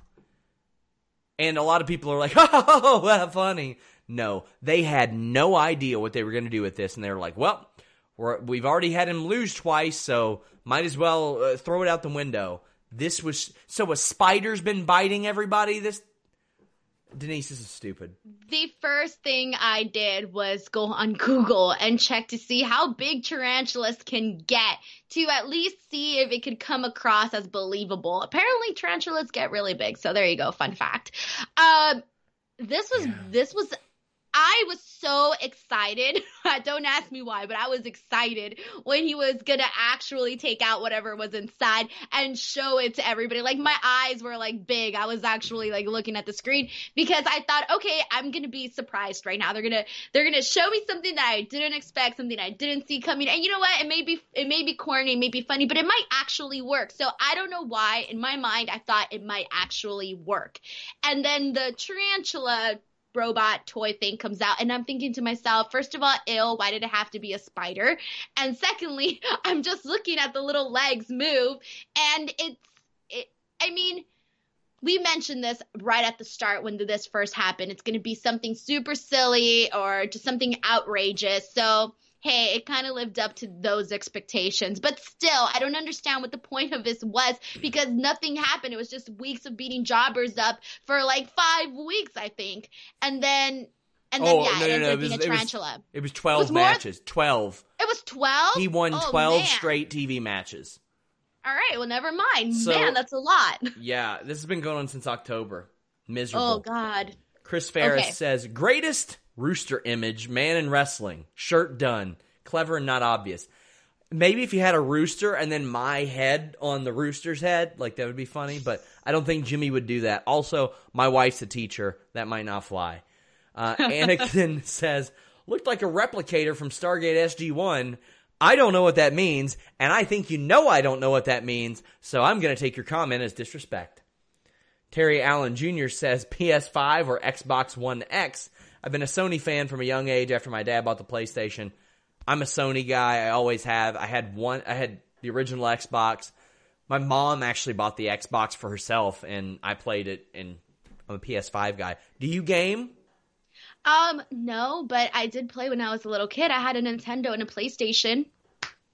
And a lot of people are like, oh, that's funny. No, they had no idea what they were going to do with this. And they were like, well, we have already had him lose twice, so might as well uh, throw it out the window. This was so a spider's been biting everybody this Denise, this is stupid. The first thing I did was go on Google and check to see how big tarantulas can get to at least see if it could come across as believable. Apparently, tarantulas get really big. So there you go. Fun fact. Uh, this was yeah. this was I was so excited. Uh, don't ask me why, but I was excited when he was gonna actually take out whatever was inside and show it to everybody. Like my eyes were like big. I was actually like looking at the screen because I thought, okay, I'm gonna be surprised right now. They're gonna they're gonna show me something that I didn't expect, something I didn't see coming. And you know what? It may be it may be corny, it may be funny, but it might actually work. So I don't know why. In my mind, I thought it might actually work. And then the tarantula robot toy thing comes out and I'm thinking to myself, first of all, ill, why did it have to be a spider? And secondly, I'm just looking at the little legs move and it's it I mean, we mentioned this right at the start when this first happened. It's going to be something super silly or just something outrageous. So hey, it kind of lived up to those expectations. But still, I don't understand what the point of this was because nothing happened. It was just weeks of beating jobbers up for like five weeks, I think. And then and then oh, yeah, no, it no, ended no. up being was, a tarantula. It was, it was twelve it was matches. More, twelve. It was twelve. He won oh, twelve man. straight TV matches. All right, well, never mind. So, man, that's a lot. Yeah, this has been going on since October. Oh, Miserable. Oh God. Chris Ferris okay. says greatest rooster image, man in wrestling, shirt done clever and not obvious. Maybe if you had a rooster and then my head on the rooster's head, like that would be funny, but I don't think Jimmy would do that. Also, my wife's a teacher. That might not fly. Uh, Anakin says, looked like a replicator from Stargate SG-1. I don't know what that means, and I think you know I don't know what that means, so I'm going to take your comment as disrespect. Terry Allen Jr. says PS5 or Xbox One X. I've been a Sony fan from a young age after my dad bought the PlayStation. I'm a Sony guy. I always have. I had one. I had the original Xbox. My mom actually bought the Xbox for herself, and I played it. And I'm a PS5 guy. Do you game? Um, no, but I did play when I was a little kid. I had a Nintendo and a PlayStation.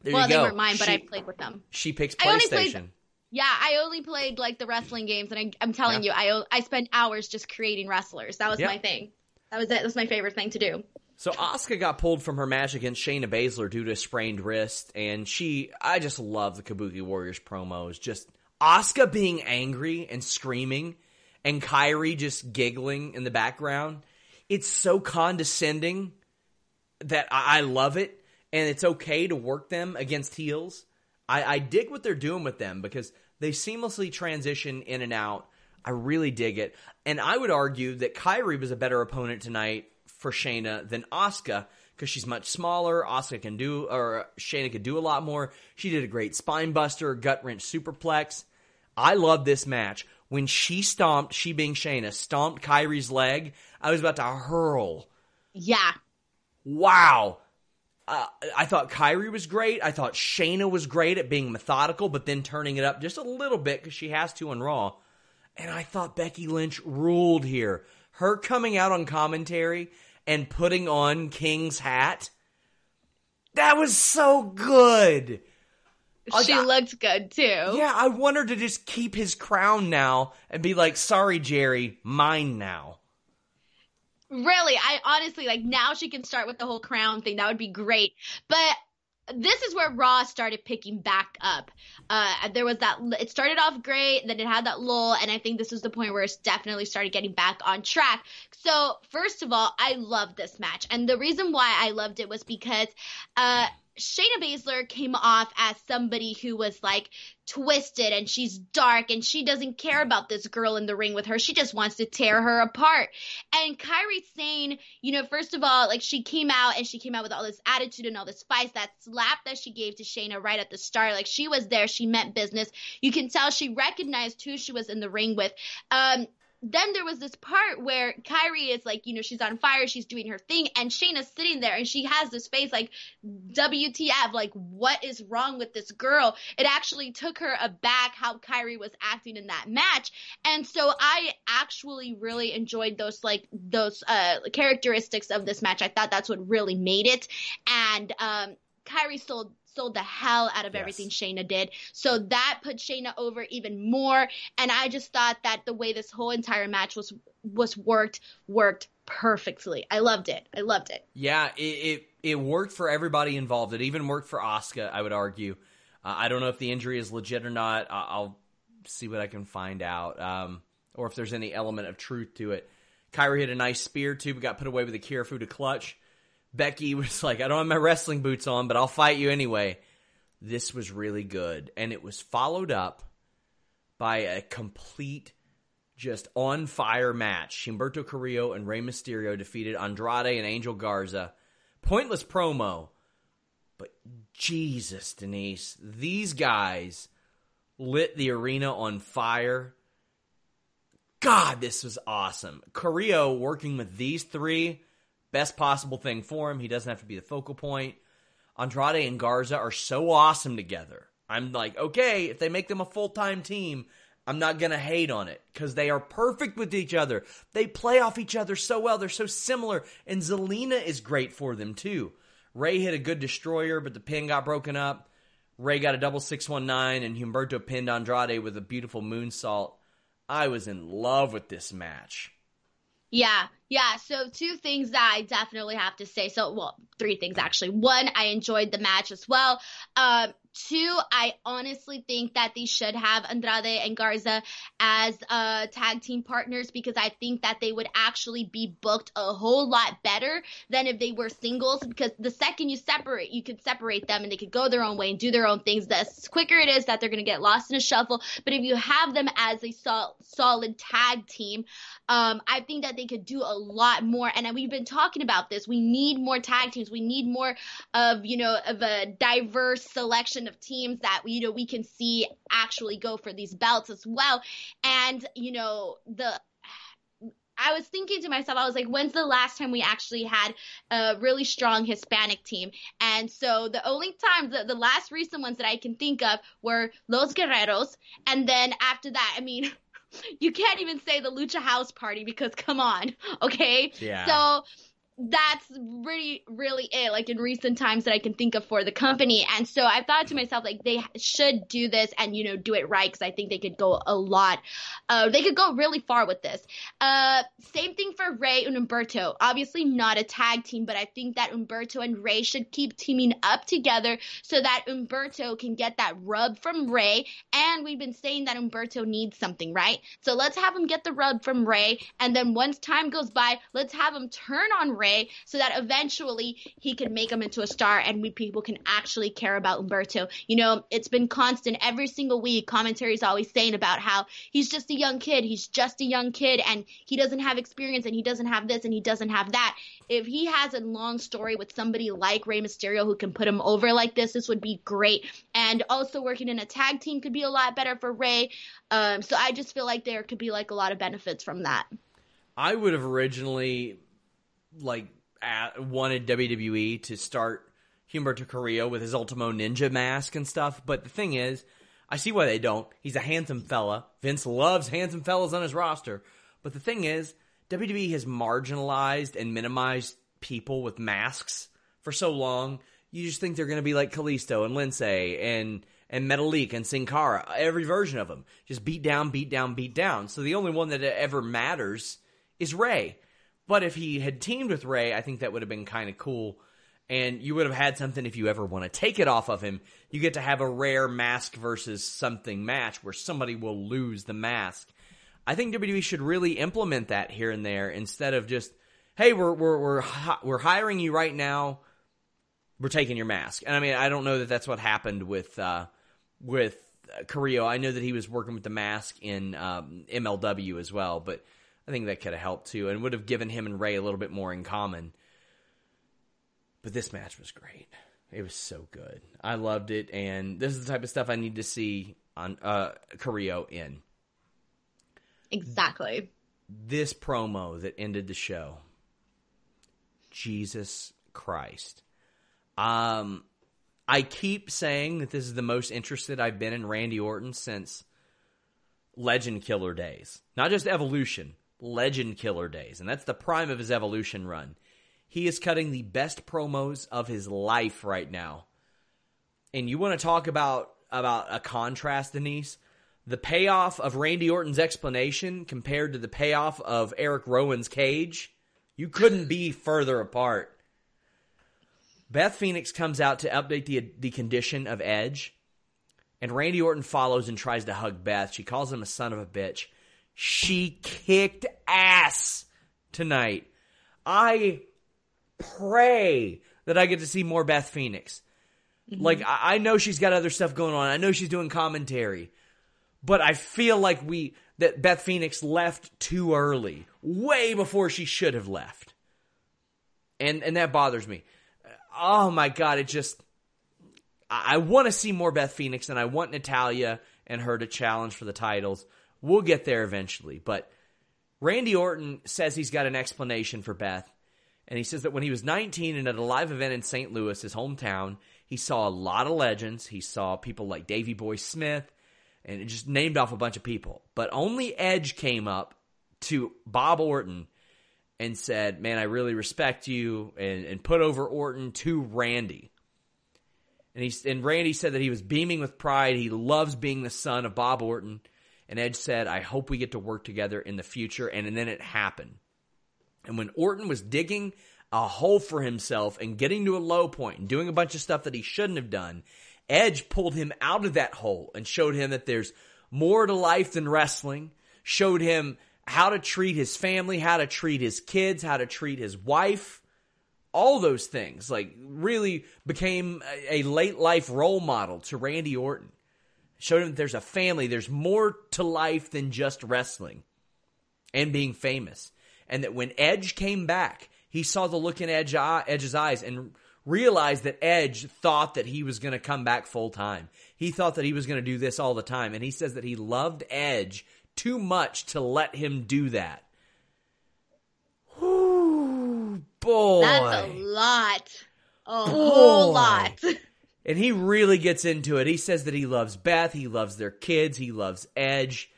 There well, they weren't mine, but she, I played with them. She picks I PlayStation. played- Yeah, I only played like the wrestling games, and I, I'm telling you, I I spent hours just creating wrestlers. That was Yeah. my thing. That was it. That's my favorite thing to do. So Asuka got pulled from her match against Shayna Baszler due to a sprained wrist, and she, I just love the Kabuki Warriors promos. Just Asuka being angry and screaming, and Kairi just giggling in the background. It's so condescending that I, I love it, and it's okay to work them against heels. I, I dig what they're doing with them because they seamlessly transition in and out. I really dig it. And I would argue that Kairi was a better opponent tonight for Shayna than Asuka because she's much smaller. Asuka can do, or Shayna could do a lot more. She did a great spine buster, gut wrench superplex. I love this match. When she stomped, she being Shayna, stomped Kairi's leg, I was about to hurl Yeah, wow. Uh, I thought Kairi was great. I thought Shayna was great at being methodical, but then turning it up just a little bit because she has to on Raw. And I thought Becky Lynch ruled here. Her coming out on commentary and putting on King's hat. That was so good. I she looked good too. Yeah, I want her to just keep his crown now and be like, sorry, Jerry, mine now. Really, I honestly like now she can start with the whole crown thing. That would be great. But this is where Raw started picking back up. Uh, there was that. It started off great, then it had that lull, and I think this was the point where it's definitely started getting back on track. So first of all, I love this match, and the reason why I loved it was because uh, Shayna Baszler came off as somebody who was like twisted and she's dark and she doesn't care about this girl in the ring with her. She just wants to tear her apart. And Kairi Sane, you know, first of all, like she came out and she came out with all this attitude and all this spice. That slap that she gave to Shayna right at the start, like she was there, she meant business. You can tell she recognized who she was in the ring with. Um, then there was this part where Kairi is like, you know, she's on fire, she's doing her thing, and Shayna's sitting there and she has this face like, WTF, like, what is wrong with this girl? It actually took her aback how Kairi was acting in that match. And so I actually really enjoyed those, like, those uh, characteristics of this match. I thought that's what really made it. And um, Kairi sold sold the hell out of Yes. everything Shayna did. So that put Shayna over even more. And I just thought that the way this whole entire match was was worked worked perfectly. I loved it. I loved it. Yeah, it, it it worked for everybody involved. It even worked for Asuka, I would argue. Uh, I don't know if the injury is legit or not. I- I'll see what I can find out, um, or if there's any element of truth to it. Kairi hit a nice spear too, but got put away with a Kirifuda clutch. Becky was like, "I don't have my wrestling boots on, but I'll fight you anyway." This was really good, and it was followed up by a complete just on fire match. Humberto Carrillo and Rey Mysterio defeated Andrade and Angel Garza. Pointless promo, but Jesus, Denise, these guys lit the arena on fire. God, this was awesome. Carrillo working with these three, best possible thing for him. He doesn't have to be the focal point. Andrade and Garza are so awesome together. I'm like, okay, if they make them a full time team, I'm not going to hate on it because they are perfect with each other. They play off each other so well. They're so similar. And Zelina is great for them too. Rey hit a good destroyer, but the pin got broken up. Rey got a double 619, and Humberto pinned Andrade with a beautiful moonsault. I was in love with this match. Yeah, yeah. So two things that I definitely have to say. So, well, three things actually. One, I enjoyed the match as well. Um, two, I honestly think that they should have Andrade and Garza as uh, tag team partners because I think that they would actually be booked a whole lot better than if they were singles. Because the second you separate, you could separate them and they could go their own way and do their own things. The quicker it is that they're going to get lost in a shuffle. But if you have them as a sol- solid tag team, um, I think that they could do a lot more. And we've been talking about this. We need more tag teams. We need more of you know of a diverse selection of teams that you know we can see actually go for these belts as well. And you know the I was thinking to myself, I was like, when's the last time we actually had a really strong Hispanic team? And so the only time, the, the last recent ones that I can think of were Los Guerreros. And then after that, I mean, you can't even say the Lucha House Party because come on, okay? Yeah. So that's really really it like in recent times that i can think of for the company. And so i thought to myself like they should do this and you know do it right because i think they could go a lot uh, they could go really far with this. Uh, same thing for rey and umberto. Obviously not a tag team but i think that umberto and rey should keep teaming up together so that umberto can get that rub from rey. And we've been saying that umberto needs something right? So let's have him get the rub from rey. And then once time goes by let's have him turn on rey so that eventually he can make him into a star and we people can actually care about Umberto. You know, it's been constant every single week. Commentary is always saying about how he's just a young kid. He's just a young kid and he doesn't have experience and he doesn't have this and he doesn't have that. If he has a long story with somebody like Rey Mysterio who can put him over like this, this would be great. And also working in a tag team could be a lot better for Rey. Um, so I just feel like there could be like a lot of benefits from that. I would have originally like at, wanted WWE to start Humberto Carrillo with his Ultimo Ninja mask and stuff, but the thing is, I see why they don't. He's a handsome fella. Vince loves handsome fellas on his roster. But the thing is, WWE has marginalized and minimized people with masks for so long. You just think they're going to be like Kalisto and Lince and and Metalik and Sin Cara, every version of them. Just beat down, beat down, beat down. So the only one that ever matters is Rey. But if he had teamed with Rey, I think that would have been kind of cool. And you would have had something if you ever want to take it off of him. You get to have a rare mask versus something match where somebody will lose the mask. I think WWE should really implement that here and there instead of just, hey, we're we're we're we're hiring you right now. We're taking your mask. And I mean, I don't know that that's what happened with uh, with Carrillo. I know that he was working with the mask in um, MLW as well, but I think that could have helped too and would have given him and Rey a little bit more in common. But this match was great. It was so good. I loved it, and this is the type of stuff I need to see on uh, Carrillo in. Exactly. This promo that ended the show. Jesus Christ. Um, I keep saying that this is the most interested I've been in Randy Orton since Legend Killer days. Not just Evolution, Legend Killer days, and that's the prime of his evolution run. He is cutting the best promos of his life right now. And you want to talk about about a contrast, Denise? The payoff of Randy Orton's explanation compared to the payoff of Erick Rowan's cage, you couldn't be further apart. Beth Phoenix comes out to update the the condition of Edge, and Randy Orton follows and tries to hug Beth. She calls him a son of a bitch. She kicked ass tonight. I pray that I get to see more Beth Phoenix. Mm-hmm. Like I, I know she's got other stuff going on. I know she's doing commentary, but I feel like we that Beth Phoenix left too early, way before she should have left, and and that bothers me. Oh my god, it just I, I want to see more Beth Phoenix, and I want Natalya and her to challenge for the titles. We'll get there eventually. But Randy Orton says he's got an explanation for Beth. And he says that when he was 19 and at a live event in St. Louis, his hometown, he saw a lot of legends. He saw people like Davy Boy Smith and just named off a bunch of people. But only Edge came up to Bob Orton and said, Man, I really respect you, and, and put over Orton to Randy. And, he, and Randy said that he was beaming with pride. He loves being the son of Bob Orton. And Edge said, I hope we get to work together in the future. And, and then it happened. And when Orton was digging a hole for himself and getting to a low point and doing a bunch of stuff that he shouldn't have done, Edge pulled him out of that hole and showed him that there's more to life than wrestling, showed him how to treat his family, how to treat his kids, how to treat his wife, all those things. Like, really became a, a late life role model to Randy Orton showed him that there's a family, there's more to life than just wrestling and being famous. And that when Edge came back, he saw the look in Edge, Edge's eyes and realized that Edge thought that he was going to come back full time. He thought that he was going to do this all the time. And he says that he loved Edge too much to let him do that. Ooh, boy. That's a lot. A whole lot. And he really gets into it. He says that he loves Beth, he loves their kids, he loves Edge.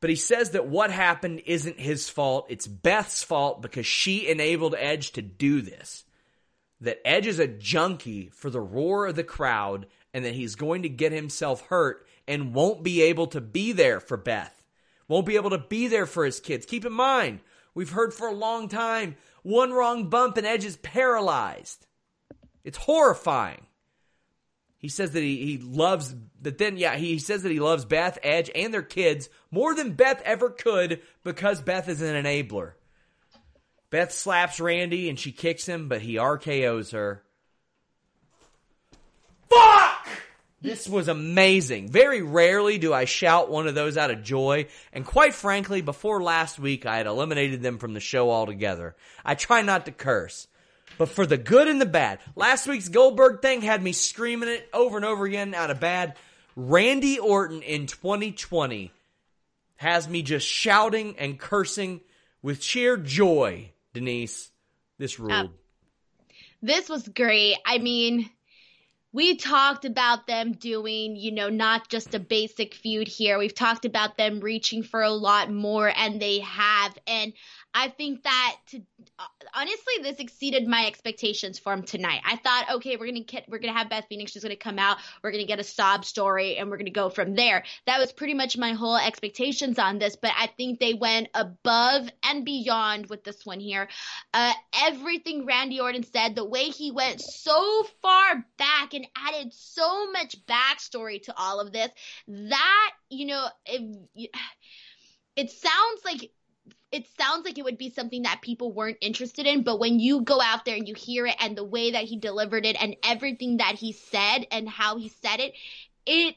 But he says that what happened isn't his fault, it's Beth's fault because she enabled Edge to do this. That Edge is a junkie for the roar of the crowd and that he's going to get himself hurt and won't be able to be there for Beth. Won't be able to be there for his kids. Keep in mind, we've heard for a long time one wrong bump and Edge is paralyzed. It's horrifying. He says that he, he loves that then yeah, he says that he loves Beth, Edge, and their kids more than Beth ever could because Beth is an enabler. Beth slaps Randy and she kicks him, but he RKO's her. Fuck! This was amazing. Very rarely do I shout one of those out of joy, and quite frankly, before last week I had eliminated them from the show altogether. I try not to curse but for the good and the bad. Last week's Goldberg thing had me screaming it over and over again out of bad. Randy Orton in 2020 has me just shouting and cursing with sheer joy, Denise. This ruled. Uh, this was great. I mean, we talked about them doing, you know, not just a basic feud here. We've talked about them reaching for a lot more, and they have. And I think that to, honestly, this exceeded my expectations for him tonight. I thought, okay, we're gonna get, we're gonna have Beth Phoenix. She's gonna come out. We're gonna get a sob story, and we're gonna go from there. That was pretty much my whole expectations on this. But I think they went above and beyond with this one here. Uh, everything Randy Orton said, the way he went so far back and added so much backstory to all of this, that you know, it, it sounds like it sounds like it would be something that people weren't interested in, but when you go out there and you hear it and the way that he delivered it and everything that he said and how he said it, it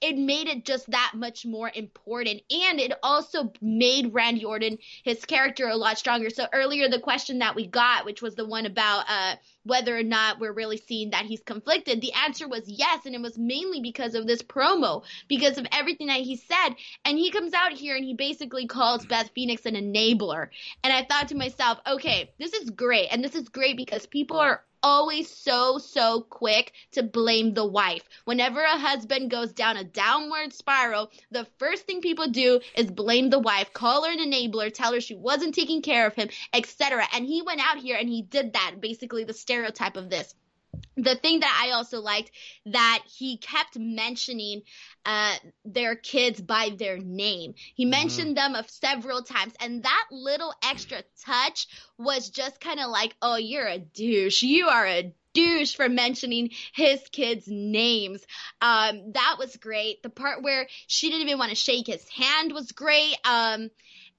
it made it just that much more important and it also made Randy Orton his character a lot stronger. So earlier the question that we got which was the one about uh whether or not we're really seeing that he's conflicted, the answer was yes and it was mainly because of this promo, because of everything that he said. And he comes out here and he basically calls Beth Phoenix an enabler. And I thought to myself, okay, this is great. And this is great because people are always so, so quick to blame the wife. Whenever a husband goes down a downward spiral, the first thing people do is blame the wife, call her an enabler, tell her she wasn't taking care of him, etc. And he went out here and he did that, basically the stereotype of this the thing that I also liked that he kept mentioning uh, their kids by their name. He mm-hmm. mentioned mm-hmm. them of several times, and that little extra touch was just kind of like, "Oh, you're a douche. You are a douche for mentioning his kids' names. Um, that was great. The part where she didn't even want to shake his hand was great. Um,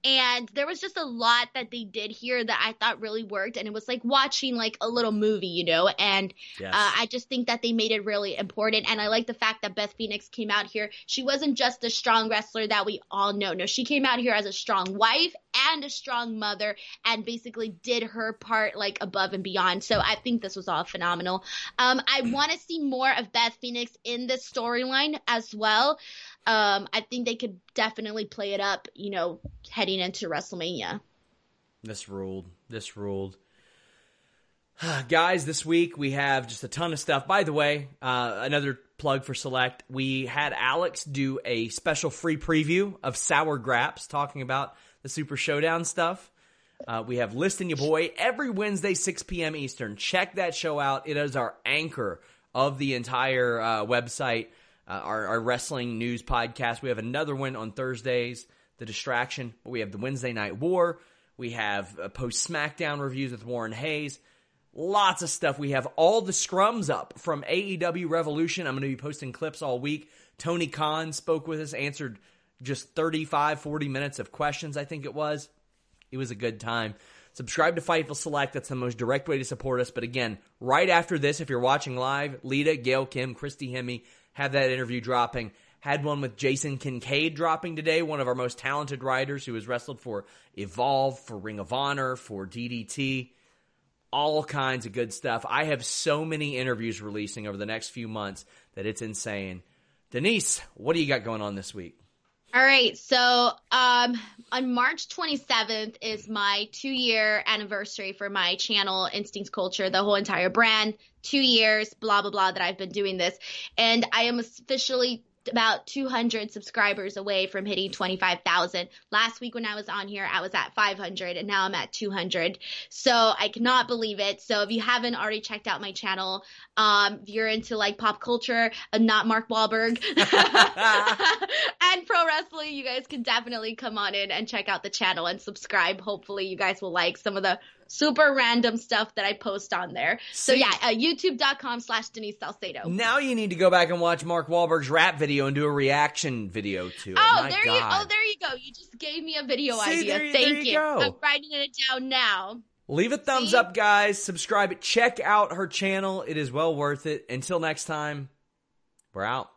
and there was just a lot that they did here that I thought really worked. And it was like watching like a little movie, you know? And yes. uh, I just think that they made it really important. And I like the fact that Beth Phoenix came out here. She wasn't just a strong wrestler that we all know. No, she came out here as a strong wife and a strong mother and basically did her part like above and beyond. So I think this was all phenomenal. Um, I want to see more of Beth Phoenix in this storyline as well um, I think they could definitely play it up, you know, heading into WrestleMania. This ruled. This ruled. Guys, this week we have just a ton of stuff. By the way, uh, another plug for Select. We had Alex do a special free preview of Sour Graps talking about the Super Showdown stuff. Uh, we have Listing Your Boy every Wednesday, 6 p.m. Eastern. Check that show out. It is our anchor of the entire uh, website uh, our, our wrestling news podcast. We have another one on Thursdays, The Distraction. We have the Wednesday Night War. We have uh, post SmackDown reviews with Warren Hayes. Lots of stuff. We have all the scrums up from AEW Revolution. I'm going to be posting clips all week. Tony Khan spoke with us, answered just 35, 40 minutes of questions, I think it was. It was a good time. Subscribe to Fightful Select. That's the most direct way to support us. But again, right after this, if you're watching live, Lita, Gail Kim, Christy Hemme, have that interview dropping. Had one with Jason Kincaid dropping today, one of our most talented writers who has wrestled for Evolve, for Ring of Honor, for DDT. All kinds of good stuff. I have so many interviews releasing over the next few months that it's insane. Denise, what do you got going on this week? All right. So, um, on March 27th is my two year anniversary for my channel, Instincts Culture, the whole entire brand. Two years, blah, blah, blah, that I've been doing this. And I am officially about 200 subscribers away from hitting 25,000. Last week when I was on here, I was at 500 and now I'm at 200. So I cannot believe it. So if you haven't already checked out my channel, um, if you're into like pop culture, and not Mark Wahlberg and pro wrestling, you guys can definitely come on in and check out the channel and subscribe. Hopefully you guys will like some of the super random stuff that I post on there. So yeah, uh, youtube.com slash Denise Salcedo. Now you need to go back and watch Mark Wahlberg's rap video and do a reaction video to it. Oh, My there you oh there you go. You just gave me a video See, idea. there you- Thank there you go. I'm writing it down now. Leave a thumbs See? up, guys. Subscribe. Check out her channel. It is well worth it. Until next time, we're out.